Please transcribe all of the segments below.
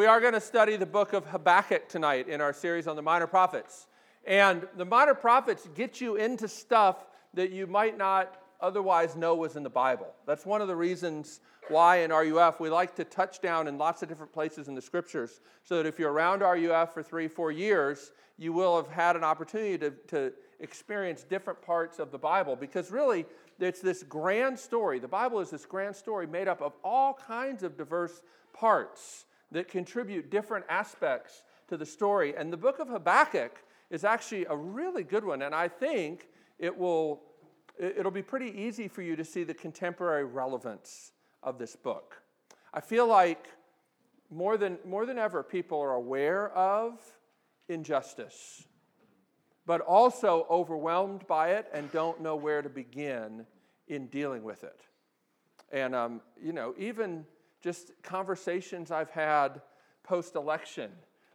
we are going to study the book of Habakkuk tonight in our series on the minor prophets. And the minor prophets get you into stuff that you might not otherwise know was in the Bible. That's one of the reasons why in RUF we like to touch down in lots of different places in the scriptures so that if you're around RUF for three, four years, you will have had an opportunity to, to experience different parts of the Bible because really it's this grand story. The Bible is this grand story made up of all kinds of diverse parts that contribute different aspects to the story. And the book of Habakkuk is actually a really good one, and I think it will it'll be pretty easy for you to see the contemporary relevance of this book. I feel like more than, more than ever, people are aware of injustice, but also overwhelmed by it and don't know where to begin in dealing with it. And, um, you know, even just conversations I've had post election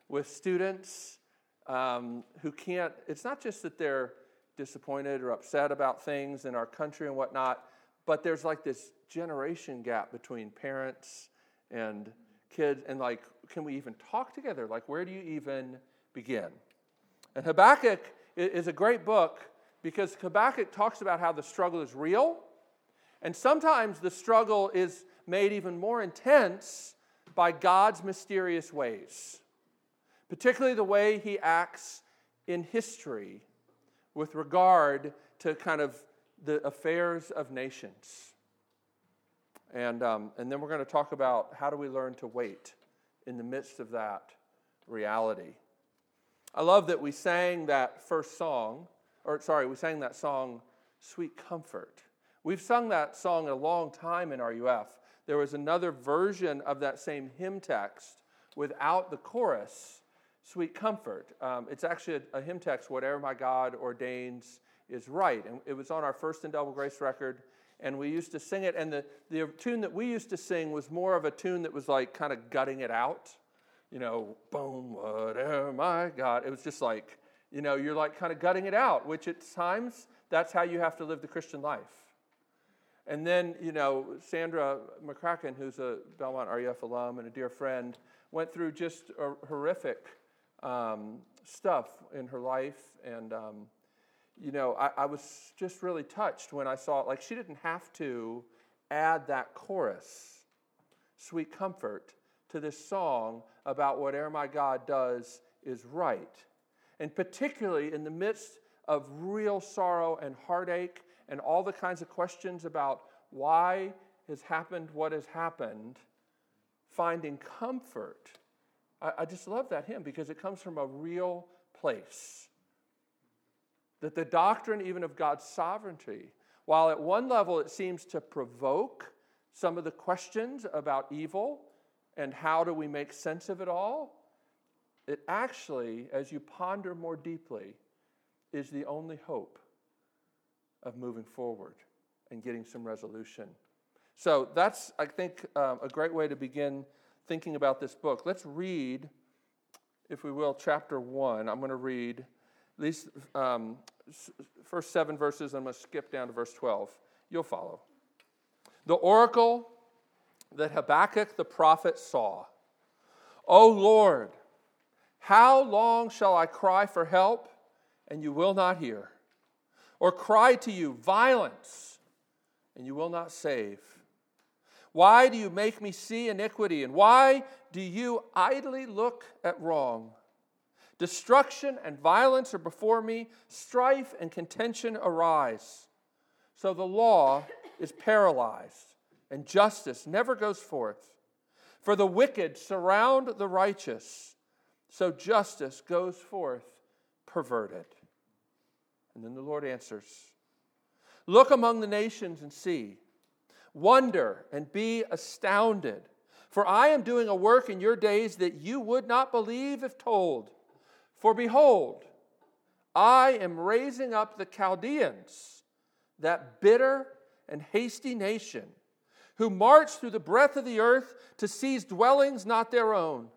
with students um, who can't, it's not just that they're disappointed or upset about things in our country and whatnot, but there's like this generation gap between parents and kids, and like, can we even talk together? Like, where do you even begin? And Habakkuk is a great book because Habakkuk talks about how the struggle is real, and sometimes the struggle is made even more intense by God's mysterious ways, particularly the way he acts in history with regard to kind of the affairs of nations. And, um, and then we're going to talk about how do we learn to wait in the midst of that reality. I love that we sang that first song, or sorry, we sang that song, Sweet Comfort. We've sung that song a long time in RUF. There was another version of that same hymn text without the chorus sweet comfort. Um, it's actually a, a, hymn text, Whatever My God Ordains is Right. And it was on our first Indelible Grace record, and we used to sing it. And the, the tune that we used to sing was more of a tune that was like kind of gutting it out. You know, boom, whatever my God. It was just like, you know, you're like kind of gutting it out, which at times that's how you have to live the Christian life. And then, you know, Sandra McCracken, who's a Belmont RUF alum and a dear friend, went through just horrific um, stuff in her life. And, um, you know, I, I, was just really touched when I saw it. Like, she didn't have to add that chorus, Sweet Comfort, to this song about whatever my God does is right. And particularly in the midst of real sorrow and heartache and all the kinds of questions about why has happened what has happened, finding comfort I, I just love that hymn because it comes from a real place. That the doctrine, even of God's sovereignty, while at one level it seems to provoke some of the questions about evil and how do we make sense of it all, it actually, as you ponder more deeply, is the only hope of moving forward and getting some resolution. So that's, I think, um, a great way to begin thinking about this book. Let's read, if we will, chapter 1. I'm going to read these um, first seven verses. I'm going to skip down to verse 12. You'll follow. The oracle that Habakkuk the prophet saw. O Lord, how long shall I cry for help, and you will not hear? Or cry to you, violence, and you will not save? Why do you make me see iniquity? And why do you idly look at wrong? Destruction and violence are before me, strife and contention arise. So the law is paralyzed, and justice never goes forth. For the wicked surround the righteous, so justice goes forth perverted. And then the Lord answers Look among the nations and see. Wonder and be astounded. For I am doing a work in your days that you would not believe if told. For behold, I am raising up the Chaldeans, that bitter and hasty nation, who march through the breadth of the earth to seize dwellings not their own.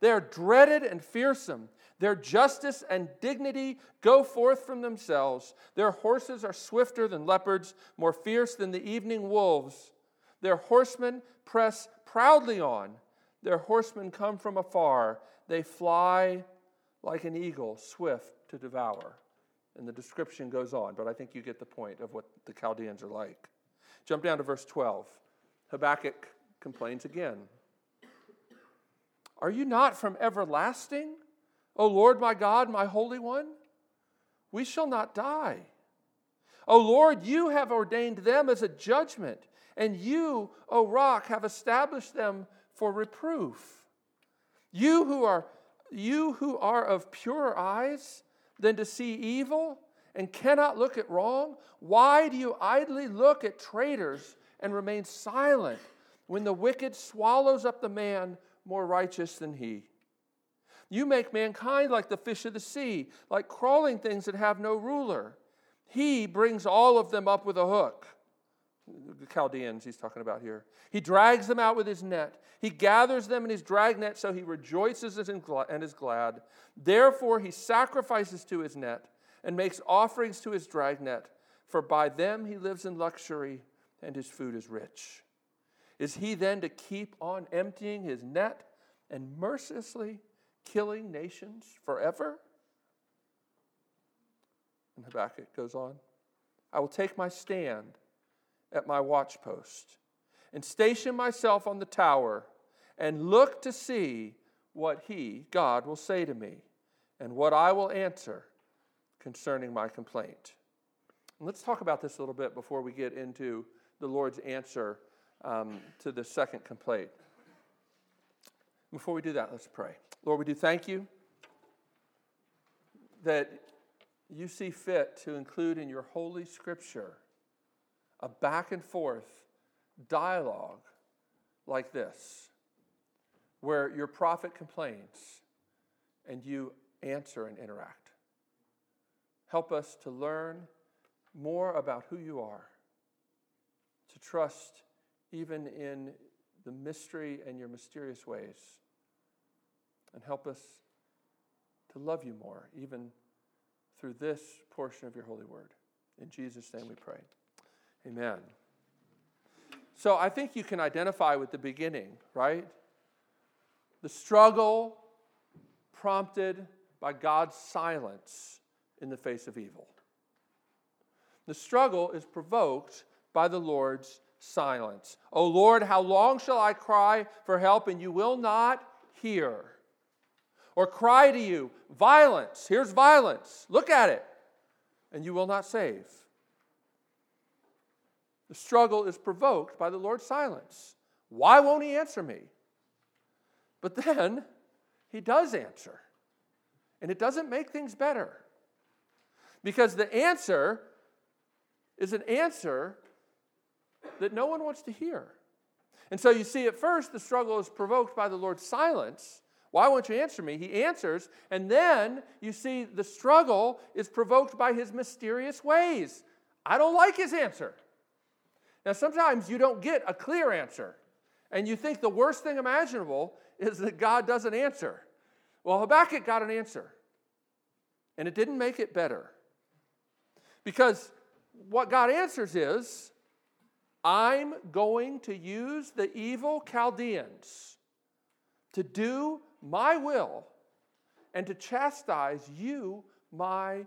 They are dreaded and fearsome. Their justice and dignity go forth from themselves. Their horses are swifter than leopards, more fierce than the evening wolves. Their horsemen press proudly on. Their horsemen come from afar. They fly like an eagle, swift to devour. And the description goes on, but I think you get the point of what the Chaldeans are like. Jump down to verse 12. Habakkuk complains again. Are you not from everlasting, O Lord my God, my Holy One? We shall not die. O Lord, you have ordained them as a judgment, and you, O rock, have established them for reproof. You who are you who are of purer eyes than to see evil and cannot look at wrong, why do you idly look at traitors and remain silent when the wicked swallows up the man more righteous than he? You make mankind like the fish of the sea, like crawling things that have no ruler. He brings all of them up with a hook. The Chaldeans he's talking about here. He drags them out with his net. He gathers them in his dragnet, so he rejoices and is glad. Therefore, he sacrifices to his net and makes offerings to his dragnet, for by them he lives in luxury and his food is rich. Is he then to keep on emptying his net and mercilessly killing nations forever? And Habakkuk goes on I will take my stand at my watchpost and station myself on the tower and look to see what he, God, will say to me and what I will answer concerning my complaint. And let's talk about this a little bit before we get into the Lord's answer um, to the second complaint. Before we do that, let's pray. Lord, we do thank you that you see fit to include in your holy scripture a back and forth dialogue like this, where your prophet complains and you answer and interact. Help us to learn more about who you are, to trust even in the mystery and your mysterious ways, and help us to love you more, even through this portion of your holy word. In Jesus' name we pray. Amen. So I think you can identify with the beginning, right? The struggle prompted by God's silence in the face of evil. The struggle is provoked by the Lord's silence. O Lord, how long shall I cry for help and you will not hear? Or cry to you, violence, here's violence, look at it, and you will not save. The struggle is provoked by the Lord's silence. Why won't He answer me? But then He does answer. And it doesn't make things better. Because the answer is an answer that no one wants to hear. And so you see, at first, the struggle is provoked by the Lord's silence. Why won't you answer me? He answers. And then you see the struggle is provoked by his mysterious ways. I don't like his answer. Now, sometimes you don't get a clear answer, and you think the worst thing imaginable is that God doesn't answer. Well, Habakkuk got an answer, and it didn't make it better. Because what God answers is, I'm going to use the evil Chaldeans to do my will and to chastise you, my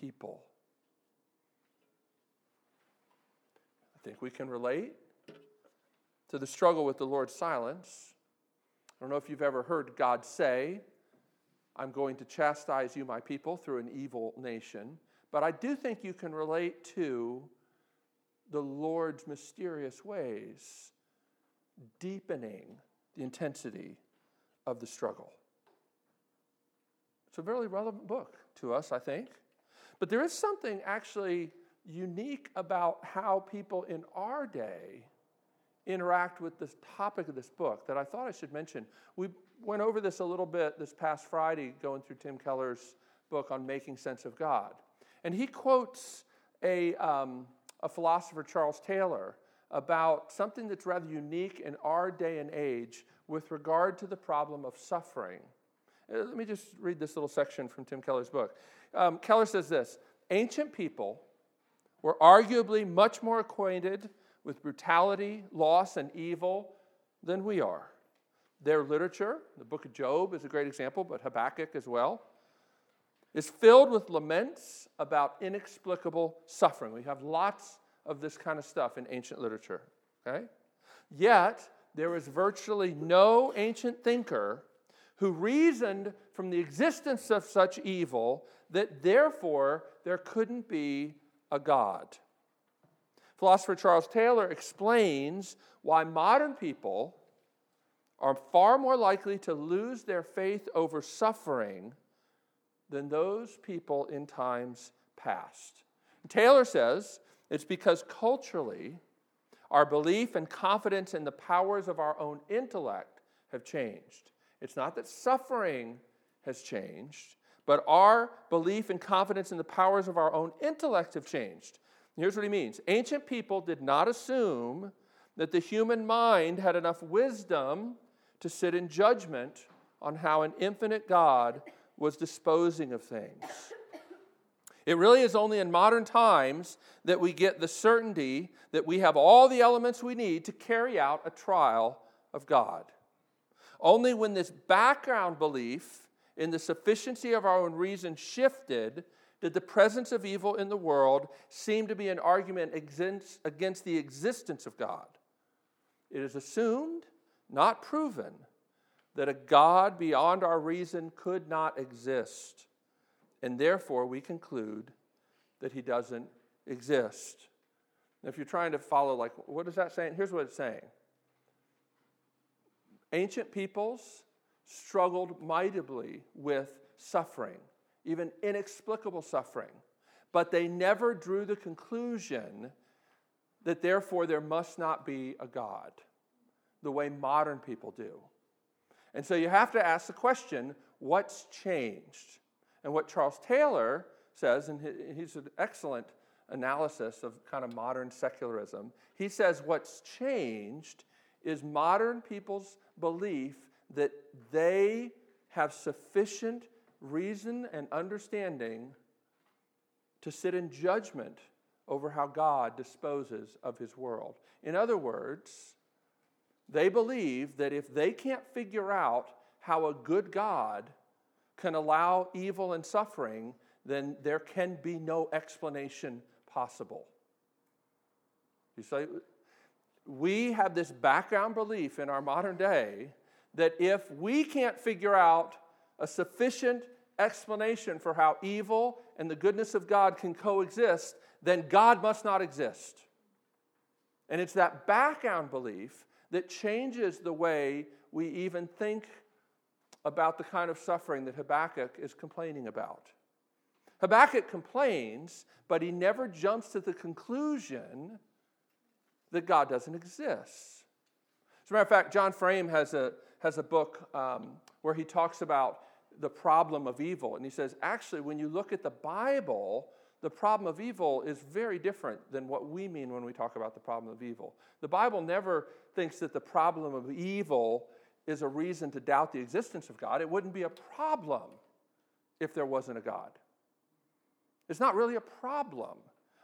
people. I think we can relate to the struggle with the Lord's silence. I don't know if you've ever heard God say, I'm going to chastise you, my people, through an evil nation. But I do think you can relate to the Lord's mysterious ways, deepening the intensity of the struggle. It's a very relevant book to us, I think. But there is something actually unique about how people in our day interact with this topic of this book that I thought I should mention. We went over this a little bit this past Friday going through Tim Keller's book on making sense of God. And he quotes a, um, a philosopher, Charles Taylor, about something that's rather unique in our day and age with regard to the problem of suffering. Uh, let me just read this little section from Tim Keller's book. Um, Keller says this Ancient people were arguably much more acquainted with brutality, loss, and evil than we are. Their literature, the book of Job is a great example, but Habakkuk as well, is filled with laments about inexplicable suffering. We have lots of this kind of stuff in ancient literature. Okay? Yet, there is virtually no ancient thinker who reasoned from the existence of such evil that therefore there couldn't be a God. Philosopher Charles Taylor explains why modern people are far more likely to lose their faith over suffering than those people in times past. Taylor says it's because culturally, our belief and confidence in the powers of our own intellect have changed. It's not that suffering has changed, but our belief and confidence in the powers of our own intellect have changed. Here's what he means Ancient people did not assume that the human mind had enough wisdom to sit in judgment on how an infinite God was disposing of things. It really is only in modern times that we get the certainty that we have all the elements we need to carry out a trial of God. Only when this background belief in the sufficiency of our own reason shifted did the presence of evil in the world seem to be an argument against the existence of God. It is assumed, not proven, that a God beyond our reason could not exist. And therefore, we conclude that he doesn't exist. if you're trying to follow, like, what is that saying? Here's what it's saying Ancient peoples struggled mightily with suffering even inexplicable suffering. But they never drew the conclusion that therefore there must not be a God, the way modern people do. And so you have to ask the question what's changed? And what Charles Taylor says, and he's an excellent analysis of kind of modern secularism, he says what's changed is modern people's belief that they have sufficient reason and understanding to sit in judgment over how God disposes of his world. In other words, they believe that if they can't figure out how a good God can allow evil and suffering, then there can be no explanation possible. You say, we have this background belief in our modern day that if we can't figure out a sufficient explanation for how evil and the goodness of God can coexist, then God must not exist. And it's that background belief that changes the way we even think about the kind of suffering that Habakkuk is complaining about. Habakkuk complains, but he never jumps to the conclusion that God doesn't exist. As a matter of fact, John Frame has a, has a book um, where he talks about the problem of evil. And he says, actually, when you look at the Bible, the problem of evil is very different than what we mean when we talk about the problem of evil. The Bible never thinks that the problem of evil is a reason to doubt the existence of God. It wouldn't be a problem if there wasn't a God. It's not really a problem.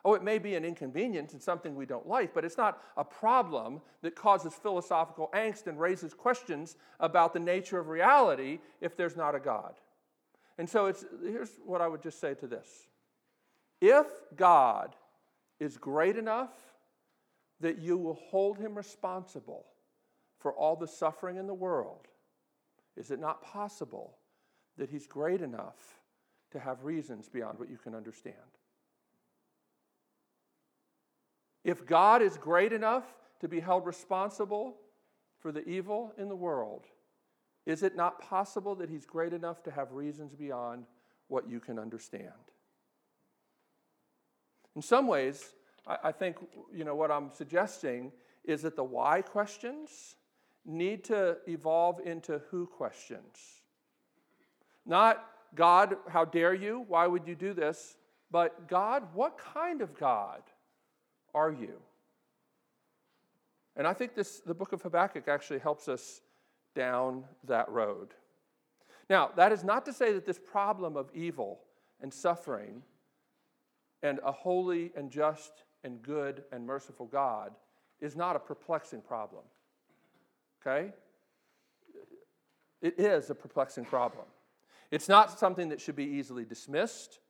Oh, it may be an inconvenience and something we don't like, but it's not a problem that causes philosophical angst and raises questions about the nature of reality if there's not a God. And so it's, here's what I would just say to this If God is great enough that you will hold him responsible for all the suffering in the world, is it not possible that he's great enough to have reasons beyond what you can understand? If God is great enough to be held responsible for the evil in the world, is it not possible that He's great enough to have reasons beyond what you can understand? In some ways, I, think you know what I'm suggesting is that the why questions need to evolve into who questions. Not God, how dare you? Why would you do this? But God, what kind of God? are you? And I think this, the book of Habakkuk actually helps us down that road. Now, that is not to say that this problem of evil and suffering and a holy and just and good and merciful God is not a perplexing problem. Okay? It is a perplexing problem. It's not something that should be easily dismissed,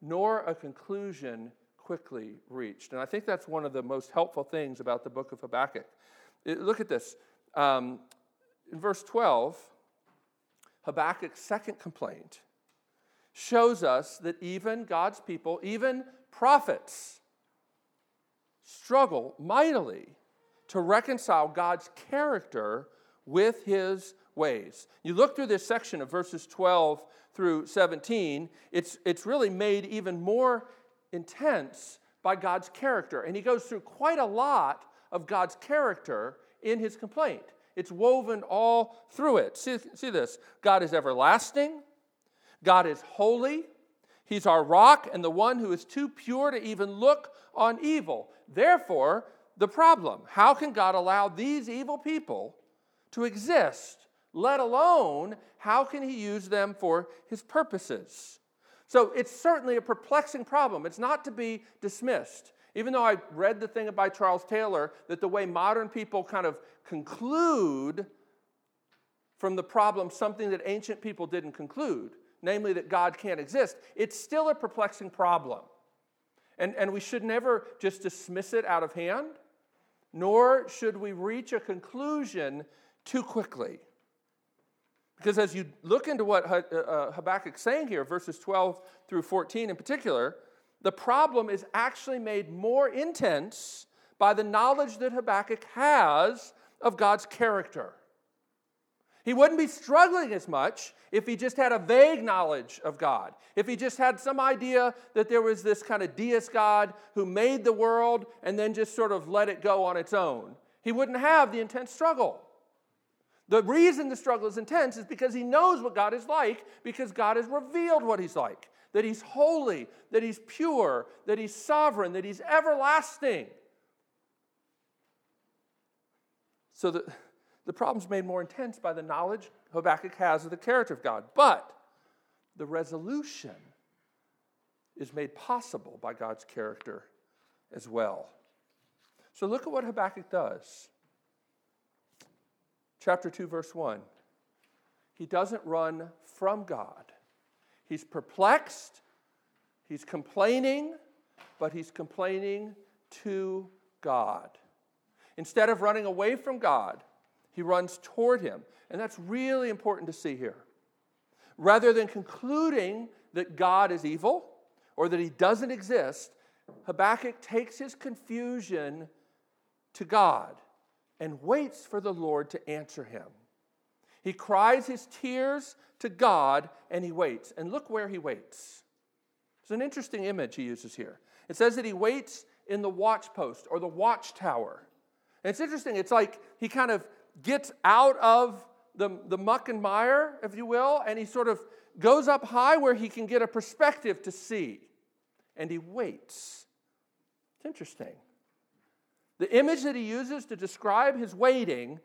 nor a conclusion quickly reached. And I think that's one of the most helpful things about the book of Habakkuk. It, look at this. Um, in verse 12, Habakkuk's second complaint shows us that even God's people, even prophets, struggle mightily to reconcile God's character with his ways. You look through this section of verses 12 through 17, it's, it's really made even more intense by God's character. And he goes through quite a lot of God's character in his complaint. It's woven all through it. See, see this God is everlasting, God is holy. He's our rock and the one who is too pure to even look on evil. Therefore, the problem how can God allow these evil people to exist, let alone how can He use them for His purposes? So it's certainly a perplexing problem. It's not to be dismissed. Even though I read the thing by Charles Taylor that the way modern people kind of conclude from the problem something that ancient people didn't conclude, namely that God can't exist, it's still a perplexing problem. And, and we should never just dismiss it out of hand, nor should we reach a conclusion too quickly. Because as you look into what uh, uh, Habakkuk's saying here, verses 12 through 14 in particular, the problem is actually made more intense by the knowledge that Habakkuk has of God's character. He wouldn't be struggling as much if he just had a vague knowledge of God. If he just had some idea that there was this kind of deist God who made the world and then just sort of let it go on its own. He wouldn't have the intense struggle. The reason the struggle is intense is because he knows what God is like, because God has revealed what he's like that he's holy, that he's pure, that he's sovereign, that he's everlasting. So the, the problem's made more intense by the knowledge Habakkuk has of the character of God. But the resolution is made possible by God's character as well. So look at what Habakkuk does. Chapter 2, verse 1. He doesn't run from God, He's perplexed, he's complaining, but he's complaining to God. Instead of running away from God, he runs toward him. And that's really important to see here. Rather than concluding that God is evil or that he doesn't exist, Habakkuk takes his confusion to God and waits for the Lord to answer him. He cries his tears to God and he waits. And look where he waits. It's an interesting image he uses here. It says that he waits in the watchpost or the watchtower. And it's interesting. It's like he kind of gets out of the, the muck and mire, if you will, and he sort of goes up high where he can get a perspective to see. And he waits. It's interesting. The image that he uses to describe his waiting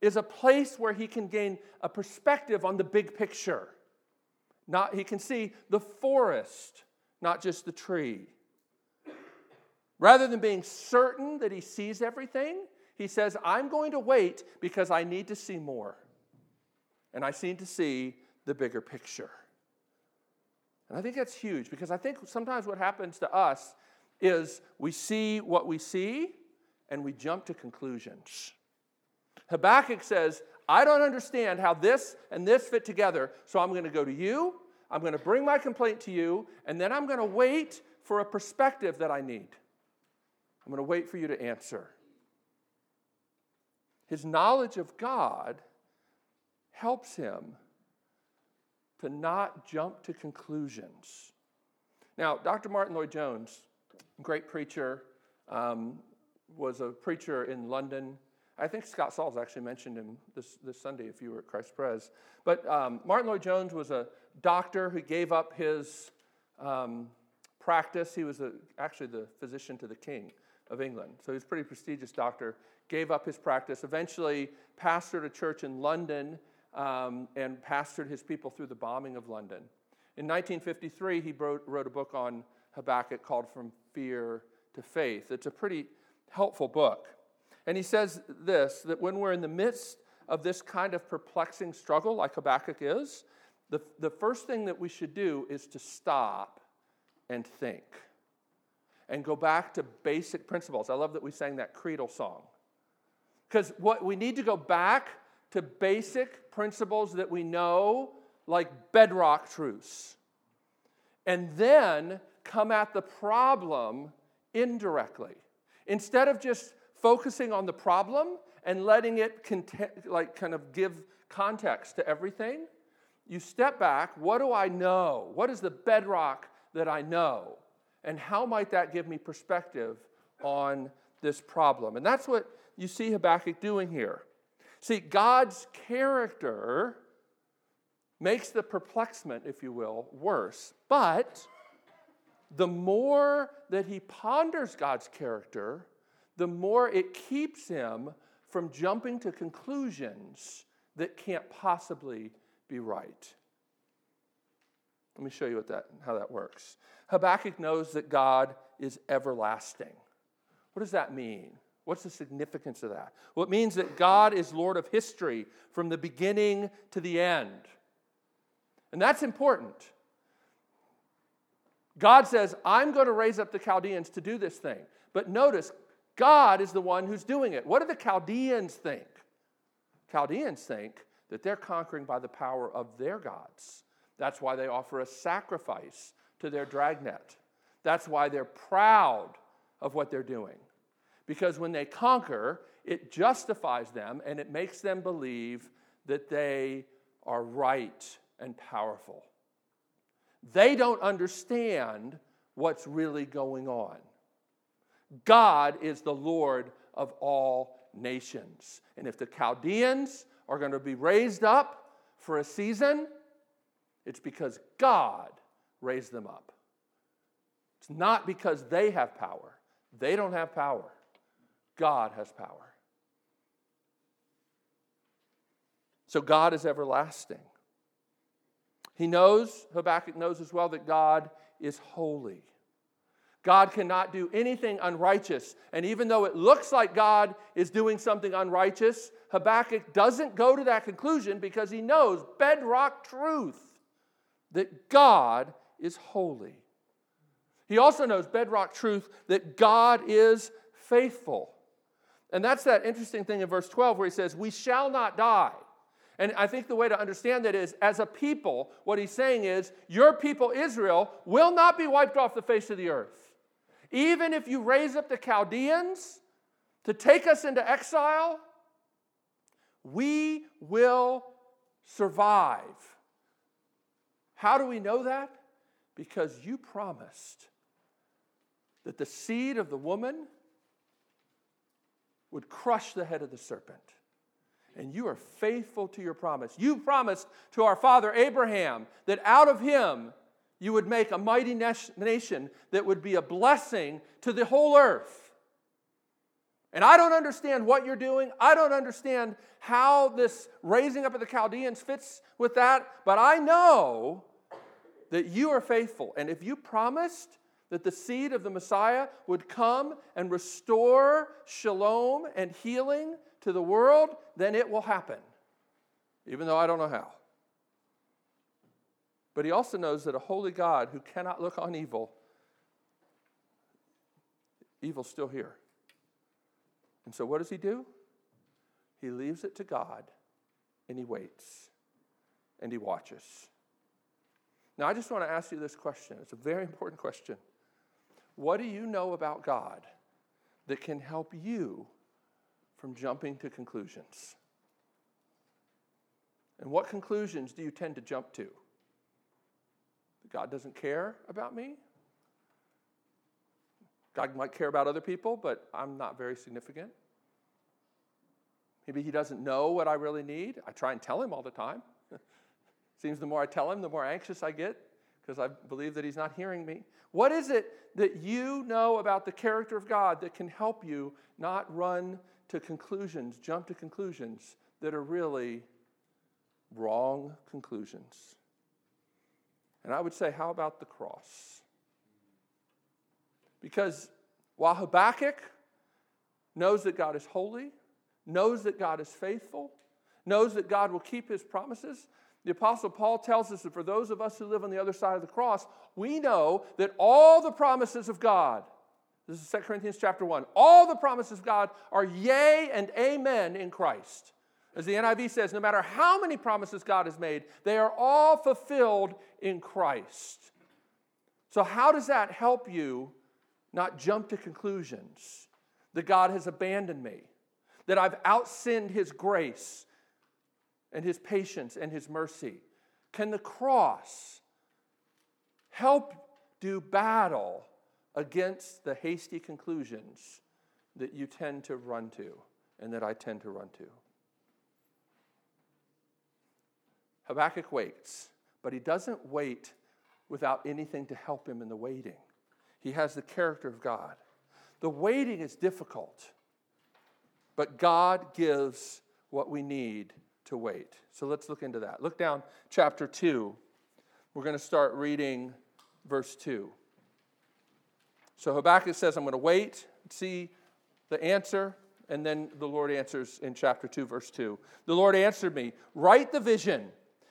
is a place where he can gain a perspective on the big picture. Not, he can see the forest, not just the tree. Rather than being certain that he sees everything, he says, I'm going to wait because I need to see more. And I need to see the bigger picture. And I think that's huge because I think sometimes what happens to us is we see what we see and we jump to conclusions. Habakkuk says, I don't understand how this and this fit together, so I'm going to go to you, I'm going to bring my complaint to you, and then I'm going to wait for a perspective that I need. I'm going to wait for you to answer. His knowledge of God helps him to not jump to conclusions. Now, Dr. Martyn Lloyd-Jones, great preacher, um, was a preacher in London. I think Scott Sauls actually mentioned him this, this Sunday if you were at Christ Pres. But um, Martyn Lloyd-Jones was a doctor who gave up his um, practice. He was a, actually the physician to the king of England. So he's a pretty prestigious doctor. Gave up his practice, eventually pastored a church in London um, and pastored his people through the bombing of London. In 1953, he wrote, wrote a book on Habakkuk called From Fear to Faith. It's a pretty helpful book. And he says this that when we're in the midst of this kind of perplexing struggle, like Habakkuk is, the, the first thing that we should do is to stop and think and go back to basic principles. I love that we sang that creedal song. Because what we need to go back to basic principles that we know, like bedrock truths, and then come at the problem indirectly. Instead of just focusing on the problem and letting it like kind of give context to everything, you step back. What do I know? What is the bedrock that I know? And how might that give me perspective on this problem? And that's what you see Habakkuk doing here. See, God's character makes the perplexment, if you will, worse. But the more that he ponders God's character, the more it keeps him from jumping to conclusions that can't possibly be right. Let me show you what that, how that works. Habakkuk knows that God is everlasting. What does that mean? What's the significance of that? Well, it means that God is Lord of history from the beginning to the end. And that's important. God says, I'm going to raise up the Chaldeans to do this thing. But notice, God is the one who's doing it. What do the Chaldeans think? Chaldeans think that they're conquering by the power of their gods. That's why they offer a sacrifice to their dragnet. That's why they're proud of what they're doing. Because when they conquer, it justifies them and it makes them believe that they are right and powerful. They don't understand what's really going on. God is the Lord of all nations. And if the Chaldeans are going to be raised up for a season, it's because God raised them up. It's not because they have power. They don't have power. God has power. So God is everlasting. He knows, Habakkuk knows as well, that God is holy. God cannot do anything unrighteous. And even though it looks like God is doing something unrighteous, Habakkuk doesn't go to that conclusion because he knows bedrock truth that God is holy. He also knows bedrock truth that God is faithful. And that's that interesting thing in verse 12 where he says, We shall not die. And I think the way to understand that is as a people, what he's saying is, Your people, Israel, will not be wiped off the face of the earth. Even if you raise up the Chaldeans to take us into exile, we will survive. How do we know that? Because you promised that the seed of the woman would crush the head of the serpent. And you are faithful to your promise. You promised to our father Abraham that out of him you would make a mighty nation that would be a blessing to the whole earth. And I don't understand what you're doing. I don't understand how this raising up of the Chaldeans fits with that, but I know that you are faithful. And if you promised that the seed of the Messiah would come and restore shalom and healing to the world, then it will happen, even though I don't know how. But he also knows that a holy God who cannot look on evil, evil's still here. And so what does he do? He leaves it to God and he waits and he watches. Now, I just want to ask you this question. It's a very important question. What do you know about God that can help you from jumping to conclusions? And what conclusions do you tend to jump to? God doesn't care about me? God might care about other people, but I'm not very significant. Maybe He doesn't know what I really need. I try and tell Him all the time. Seems the more I tell Him, the more anxious I get because I believe that He's not hearing me. What is it that you know about the character of God that can help you not run to conclusions, jump to conclusions that are really wrong conclusions? And I would say, how about the cross? Because while Habakkuk knows that God is holy, knows that God is faithful, knows that God will keep his promises. The Apostle Paul tells us that for those of us who live on the other side of the cross, we know that all the promises of God, this is 2 Corinthians chapter 1, all the promises of God are yea and amen in Christ. As the NIV says, no matter how many promises God has made, they are all fulfilled in Christ. So, how does that help you not jump to conclusions that God has abandoned me, that I've outsinned His grace and His patience and His mercy? Can the cross help do battle against the hasty conclusions that you tend to run to and that I tend to run to? Habakkuk waits, but he doesn't wait without anything to help him in the waiting. He has the character of God. The waiting is difficult, but God gives what we need to wait. So let's look into that. Look down chapter 2. We're going to start reading verse 2. So Habakkuk says, I'm going to wait, see the answer, and then the Lord answers in chapter 2, verse 2. The Lord answered me, Write the vision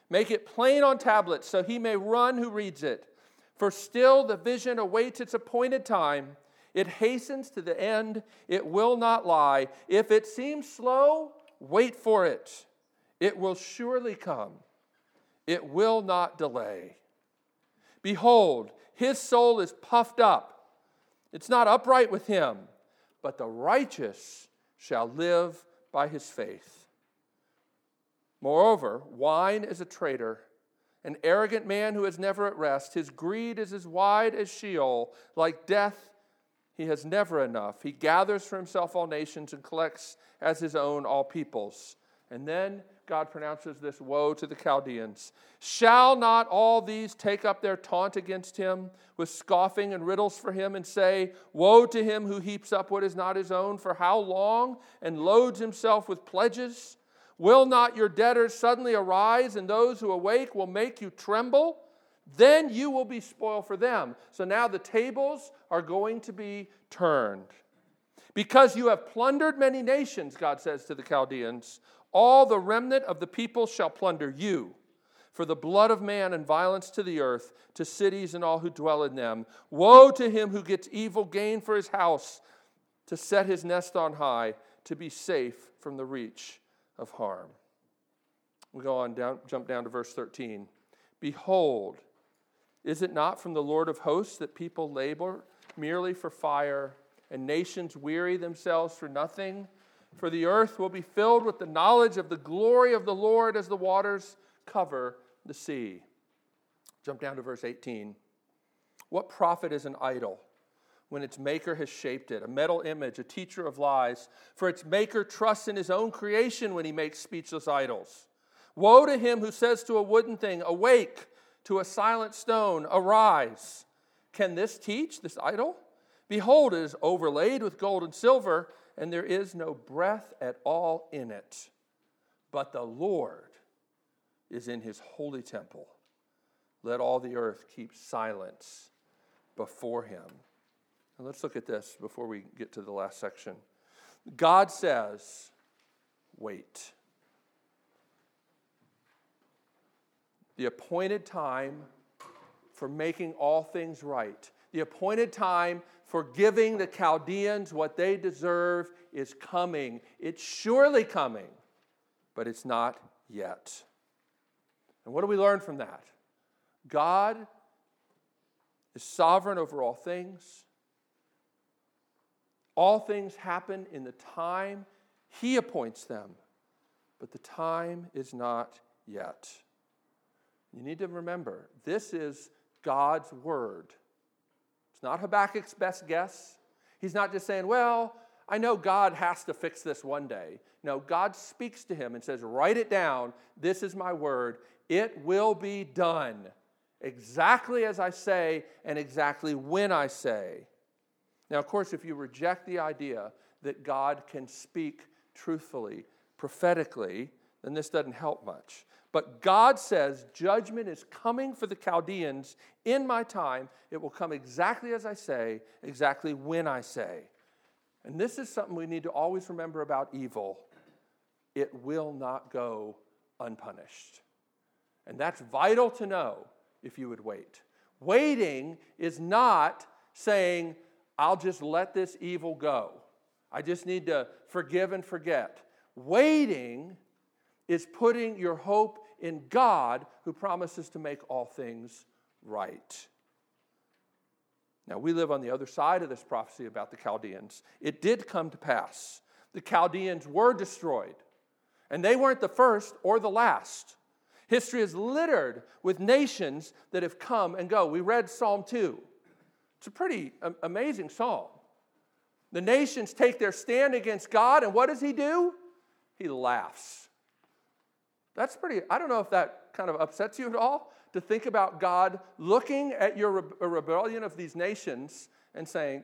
Make it plain on tablets so he may run who reads it. For still the vision awaits its appointed time. It hastens to the end, it will not lie. If it seems slow, wait for it. It will surely come, it will not delay. Behold, his soul is puffed up. It's not upright with him, but the righteous shall live by his faith. Moreover, wine is a traitor, an arrogant man who is never at rest. His greed is as wide as Sheol. Like death, he has never enough. He gathers for himself all nations and collects as his own all peoples. And then God pronounces this woe to the Chaldeans. Shall not all these take up their taunt against him with scoffing and riddles for him and say, Woe to him who heaps up what is not his own, for how long, and loads himself with pledges? Will not your debtors suddenly arise, and those who awake will make you tremble? Then you will be spoiled for them. So now the tables are going to be turned. Because you have plundered many nations, God says to the Chaldeans, all the remnant of the people shall plunder you. For the blood of man and violence to the earth, to cities and all who dwell in them. Woe to him who gets evil gain for his house, to set his nest on high, to be safe from the reach of harm. We go on down, jump down to verse 13. Behold, is it not from the Lord of hosts that people labor merely for fire and nations weary themselves for nothing? For the earth will be filled with the knowledge of the glory of the Lord as the waters cover the sea. Jump down to verse 18. What profit is an idol? when its maker has shaped it, a metal image, a teacher of lies. For its maker trusts in his own creation when he makes speechless idols. Woe to him who says to a wooden thing, Awake, to a silent stone, Arise. Can this teach, this idol? Behold, it is overlaid with gold and silver, and there is no breath at all in it. But the Lord is in his holy temple. Let all the earth keep silence before him. And let's look at this before we get to the last section. God says, wait. The appointed time for making all things right, the appointed time for giving the Chaldeans what they deserve is coming. It's surely coming, but it's not yet. And what do we learn from that? God is sovereign over all things. All things happen in the time He appoints them, but the time is not yet. You need to remember this is God's word. Not Habakkuk's best guess. He's not just saying, Well, I know God has to fix this one day. No, God speaks to him and says, Write it down. This is my word. It will be done exactly as I say and exactly when I say. Now, of course, if you reject the idea that God can speak truthfully, prophetically, then this doesn't help much. But God says judgment is coming for the Chaldeans in my time. It will come exactly as I say, exactly when I say. And this is something we need to always remember about evil. it will not go unpunished. And that's vital to know if you would wait. Waiting is not saying, I'll just let this evil go. I just need to forgive and forget. Waiting is putting your hope in God who promises to make all things right. Now, we live on the other side of this prophecy about the Chaldeans. It did come to pass. The Chaldeans were destroyed, and they weren't the first or the last. History is littered with nations that have come and go. We read Psalm 2. It's a pretty amazing psalm. The nations take their stand against God, and what does he do? He laughs. That's pretty, I don't know if that kind of upsets you at all to think about God looking at your rebellion of these nations and saying,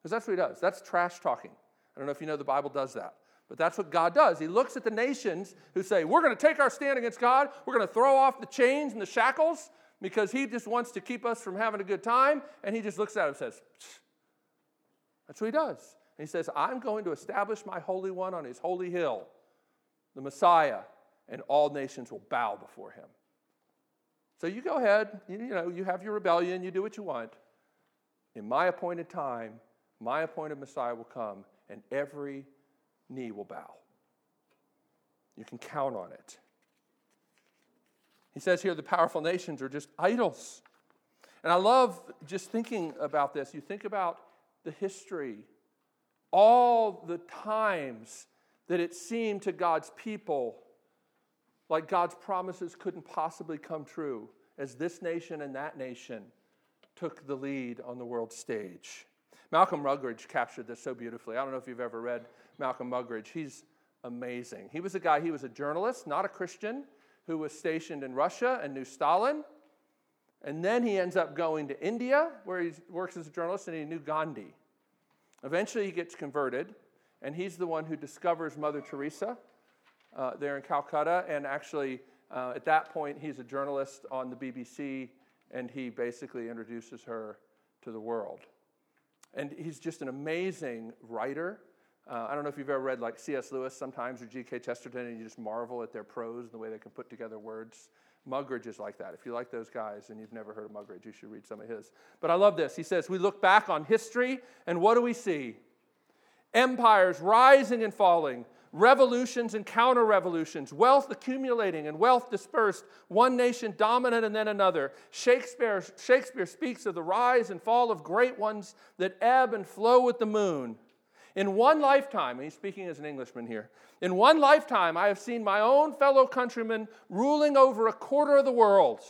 because that's what he does. That's trash talking. I don't know if you know the Bible does that. But that's what God does. He looks at the nations who say, We're going to take our stand against God. We're going to throw off the chains and the shackles because He just wants to keep us from having a good time. And He just looks at them and says, That's what He does. And He says, I'm going to establish my Holy One on His holy hill, the Messiah, and all nations will bow before Him. So you go ahead, you, you know, you have your rebellion, you do what you want. In my appointed time, my appointed Messiah will come, and every knee will bow. You can count on it. He says here the powerful nations are just idols. And I love just thinking about this. You think about the history, all the times that it seemed to God's people like God's promises couldn't possibly come true as this nation and that nation took the lead on the world stage. Malcolm Muggeridge captured this so beautifully. I don't know if you've ever read Malcolm Muggeridge. He's amazing. He was a guy, he was a journalist, not a Christian, who was stationed in Russia and knew Stalin. And then he ends up going to India, where he works as a journalist, and he knew Gandhi. Eventually, he gets converted, and he's the one who discovers Mother Teresa uh, there in Calcutta. And actually, uh, at that point, he's a journalist on the BBC, and he basically introduces her to the world. And he's just an amazing writer. Uh, I don't know if you've ever read like C.S. Lewis sometimes or G.K. Chesterton, and you just marvel at their prose and the way they can put together words. Muggeridge is like that. If you like those guys and you've never heard of Muggeridge, you should read some of his. But I love this. He says, We look back on history, and what do we see? Empires rising and falling, revolutions and counter revolutions, wealth accumulating and wealth dispersed, one nation dominant and then another. Shakespeare, Shakespeare speaks of the rise and fall of great ones that ebb and flow with the moon. In one lifetime, and he's speaking as an Englishman here, in one lifetime, I have seen my own fellow countrymen ruling over a quarter of the world.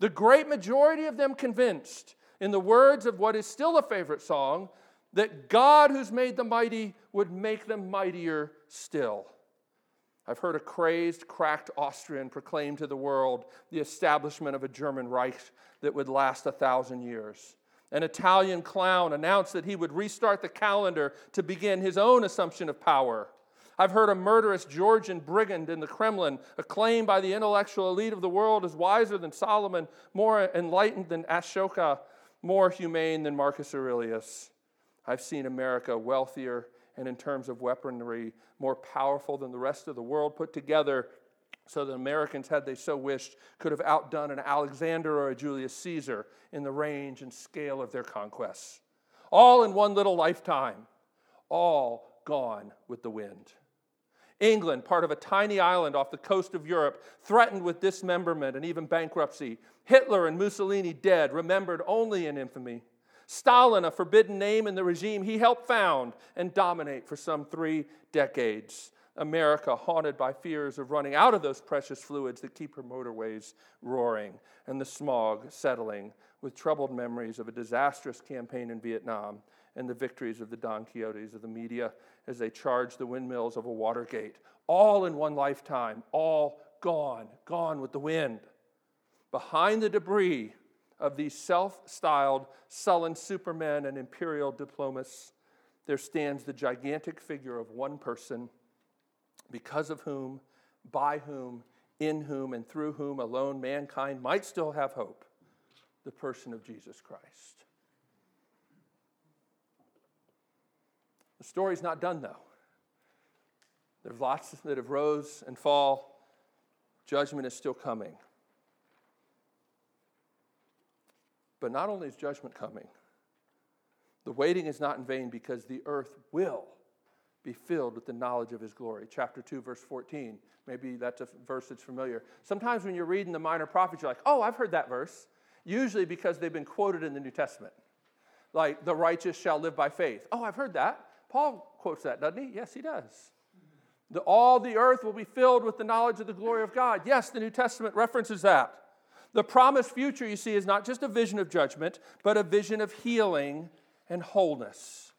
The great majority of them convinced, in the words of what is still a favorite song, that God, who's made the mighty, would make them mightier still. I've heard a crazed, cracked Austrian proclaim to the world the establishment of a German Reich that would last a thousand years. An Italian clown announced that he would restart the calendar to begin his own assumption of power. I've heard a murderous Georgian brigand in the Kremlin, acclaimed by the intellectual elite of the world as wiser than Solomon, more enlightened than Ashoka, more humane than Marcus Aurelius. I've seen America wealthier and, in terms of weaponry, more powerful than the rest of the world put together, so that Americans, had they so wished, could have outdone an Alexander or a Julius Caesar in the range and scale of their conquests. All in one little lifetime, all gone with the wind. England, part of a tiny island off the coast of Europe, threatened with dismemberment and even bankruptcy. Hitler and Mussolini dead, remembered only in infamy. Stalin, a forbidden name in the regime he helped found and dominate for some three decades. America haunted by fears of running out of those precious fluids that keep her motorways roaring, and the smog settling with troubled memories of a disastrous campaign in Vietnam and the victories of the Don Quixotes of the media as they charged the windmills of a Watergate. All in one lifetime, all gone, gone with the wind. Behind the debris of these self styled, sullen supermen and imperial diplomats, there stands the gigantic figure of one person because of whom, by whom, in whom, and through whom alone mankind might still have hope the person of Jesus Christ. The story's not done, though. There's lots that have rose and fall. Judgment is still coming. But not only is judgment coming, the waiting is not in vain because the earth will be filled with the knowledge of his glory. Chapter 2, verse 14. Maybe that's a verse that's familiar. Sometimes when you're reading the minor prophets, you're like, oh, I've heard that verse. Usually because they've been quoted in the New Testament. Like, the righteous shall live by faith. Oh, I've heard that. Paul quotes that, doesn't he? Yes, he does. The, all the earth will be filled with the knowledge of the glory of God. Yes, the New Testament references that. The promised future, you see, is not just a vision of judgment, but a vision of healing and wholeness.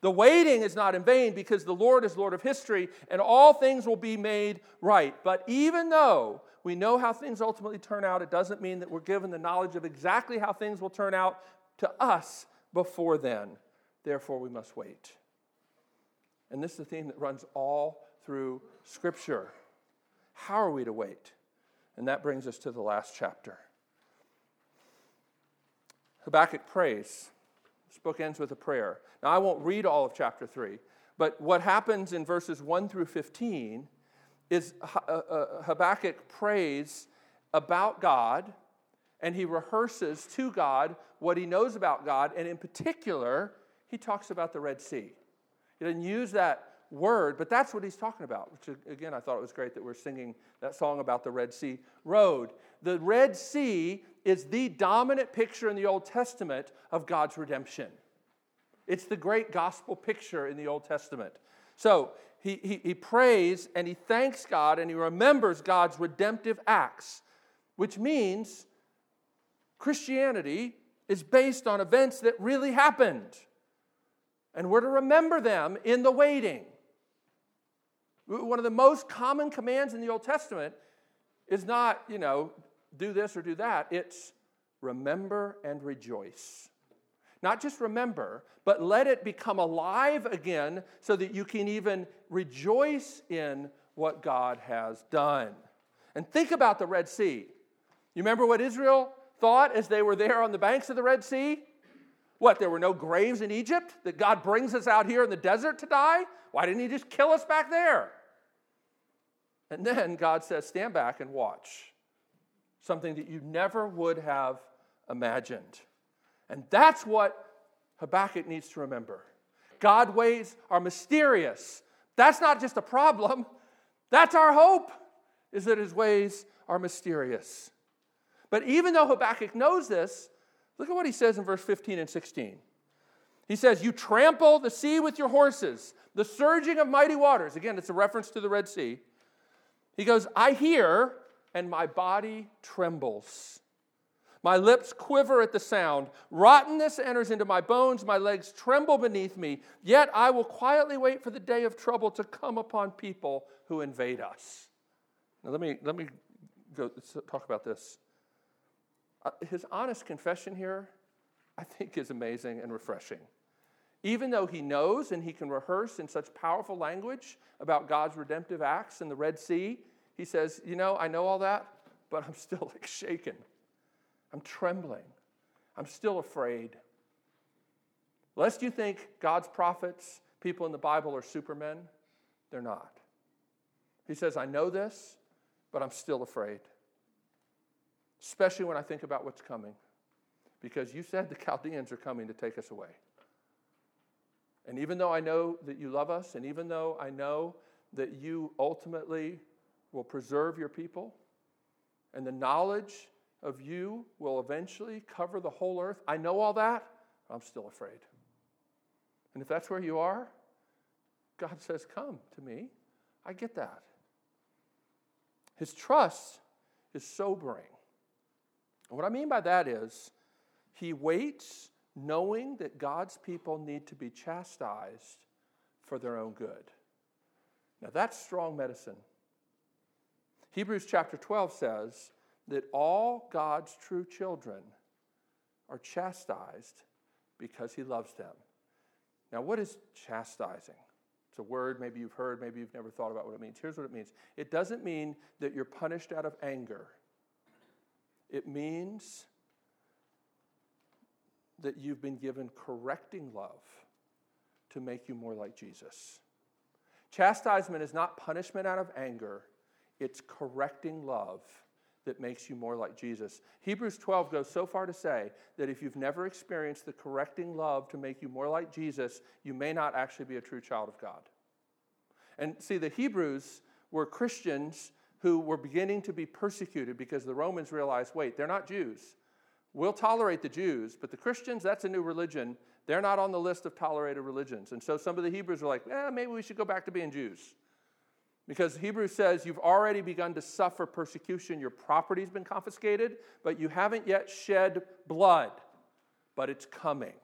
The waiting is not in vain because the Lord is Lord of history and all things will be made right. But even though we know how things ultimately turn out, it doesn't mean that we're given the knowledge of exactly how things will turn out to us before then. Therefore, we must wait. And this is the theme that runs all through Scripture. How are we to wait? And that brings us to the last chapter. Habakkuk prays. This book ends with a prayer. Now, I won't read all of chapter 3, but what happens in verses 1 through 15 is uh, uh, Habakkuk prays about God and he rehearses to God what he knows about God, and in particular, he talks about the Red Sea. He doesn't use that word, but that's what he's talking about, which again, I thought it was great that we're singing that song about the Red Sea Road. The Red Sea is the dominant picture in the Old Testament of God's redemption. It's the great gospel picture in the Old Testament. So he, he, he prays and he thanks God and he remembers God's redemptive acts, which means Christianity is based on events that really happened. And we're to remember them in the waiting. One of the most common commands in the Old Testament is not, you know, do this or do that. It's remember and rejoice. Not just remember, but let it become alive again so that you can even rejoice in what God has done. And think about the Red Sea. You remember what Israel thought as they were there on the banks of the Red Sea? What, there were no graves in Egypt? That God brings us out here in the desert to die? Why didn't He just kill us back there? And then God says, Stand back and watch. Something that you never would have imagined. And that's what Habakkuk needs to remember. God ways are mysterious. That's not just a problem, that's our hope, is that his ways are mysterious. But even though Habakkuk knows this, look at what he says in verse 15 and 16. He says, You trample the sea with your horses, the surging of mighty waters. Again, it's a reference to the Red Sea. He goes, I hear, and my body trembles. My lips quiver at the sound. Rottenness enters into my bones. My legs tremble beneath me. Yet I will quietly wait for the day of trouble to come upon people who invade us. Now, let me, let me go talk about this. Uh, his honest confession here, I think, is amazing and refreshing. Even though he knows and he can rehearse in such powerful language about God's redemptive acts in the Red Sea, he says, You know, I know all that, but I'm still like shaken. I'm trembling. I'm still afraid. Lest you think God's prophets, people in the Bible, are supermen, they're not. He says, I know this, but I'm still afraid especially when I think about what's coming. Because you said the Chaldeans are coming to take us away. And even though I know that you love us, and even though I know that you ultimately will preserve your people, and the knowledge of you will eventually cover the whole earth, I know all that, I'm still afraid. And if that's where you are, God says, Come to me. I get that. His trust is sobering. What I mean by that is, he waits knowing that God's people need to be chastised for their own good. Now, that's strong medicine. Hebrews chapter 12 says that all God's true children are chastised because he loves them. Now, what is chastising? It's a word maybe you've heard, maybe you've never thought about what it means. Here's what it means it doesn't mean that you're punished out of anger. It means that you've been given correcting love to make you more like Jesus. Chastisement is not punishment out of anger, it's correcting love that makes you more like Jesus. Hebrews 12 goes so far to say that if you've never experienced the correcting love to make you more like Jesus, you may not actually be a true child of God. And see, the Hebrews were Christians who were beginning to be persecuted because the Romans realized wait, they're not Jews. We'll tolerate the Jews, but the Christians, that's a new religion. They're not on the list of tolerated religions. And so some of the Hebrews were like, eh, maybe we should go back to being Jews. Because Hebrews says you've already begun to suffer persecution, your property's been confiscated, but you haven't yet shed blood, but it's coming.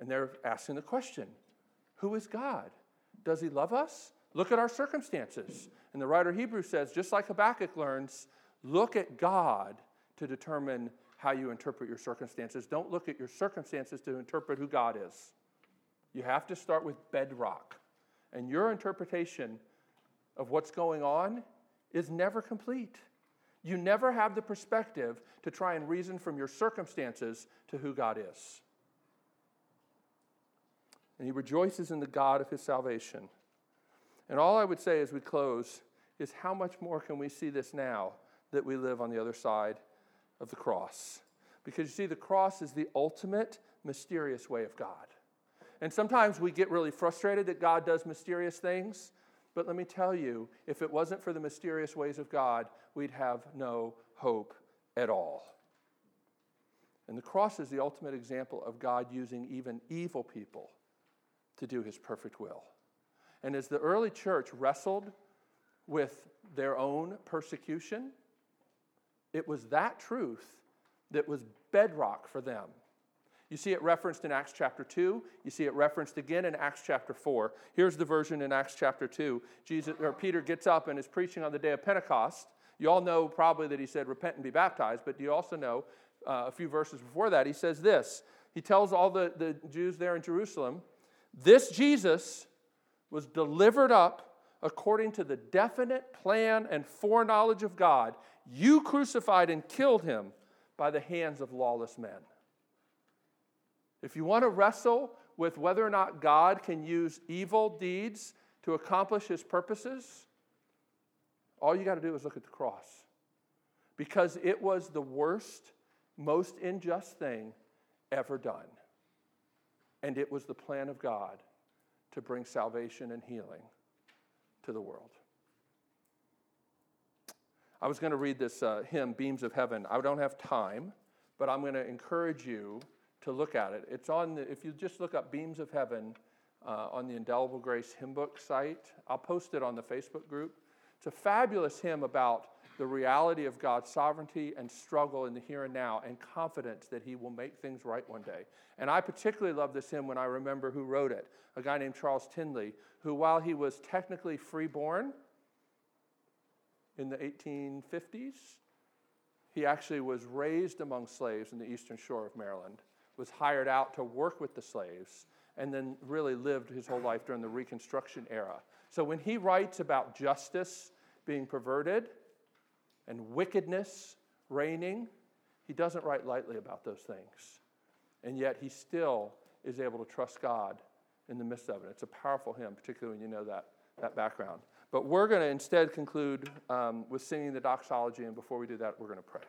And they're asking the question Who is God? Does he love us? Look at our circumstances. And the writer Hebrews says, just like Habakkuk learns, look at God to determine how you interpret your circumstances. Don't look at your circumstances to interpret who God is. You have to start with bedrock. And your interpretation of what's going on is never complete. You never have the perspective to try and reason from your circumstances to who God is. And he rejoices in the God of his salvation. And all I would say as we close is how much more can we see this now that we live on the other side of the cross? Because you see, the cross is the ultimate mysterious way of God. And sometimes we get really frustrated that God does mysterious things. But let me tell you, if it wasn't for the mysterious ways of God, we'd have no hope at all. And the cross is the ultimate example of God using even evil people to do his perfect will. And as the early church wrestled with their own persecution, it was that truth that was bedrock for them you see it referenced in Acts chapter 2. You see it referenced again in Acts chapter 4. Here's the version in Acts chapter 2. Jesus, or Peter gets up and is preaching on the day of Pentecost. You all know probably that he said, Repent and be baptized, but do you also know uh, a few verses before that? He says this He tells all the, the Jews there in Jerusalem, This Jesus was delivered up according to the definite plan and foreknowledge of God. You crucified and killed him by the hands of lawless men. If you want to wrestle with whether or not God can use evil deeds to accomplish his purposes, all you got to do is look at the cross. Because it was the worst, most unjust thing ever done. And it was the plan of God to bring salvation and healing to the world. I was going to read this uh, hymn, Beams of Heaven. I don't have time, but I'm going to encourage you to look at it. It's on the, if you just look up Beams of Heaven uh, on the Indelible Grace hymn book site, I'll post it on the Facebook group. It's a fabulous hymn about the reality of God's sovereignty and struggle in the here and now and confidence that He will make things right one day. And I particularly love this hymn when I remember who wrote it a guy named Charles Tindley, who, while he was technically freeborn in the 1850s, he actually was raised among slaves in the eastern shore of Maryland was hired out to work with the slaves and then really lived his whole life during the Reconstruction era. So when he writes about justice being perverted and wickedness reigning, he doesn't write lightly about those things. And yet he still is able to trust God in the midst of it. It's a powerful hymn, particularly when you know that, that background. But we're going to instead conclude um, with singing the doxology, and before we do that, we're going to pray.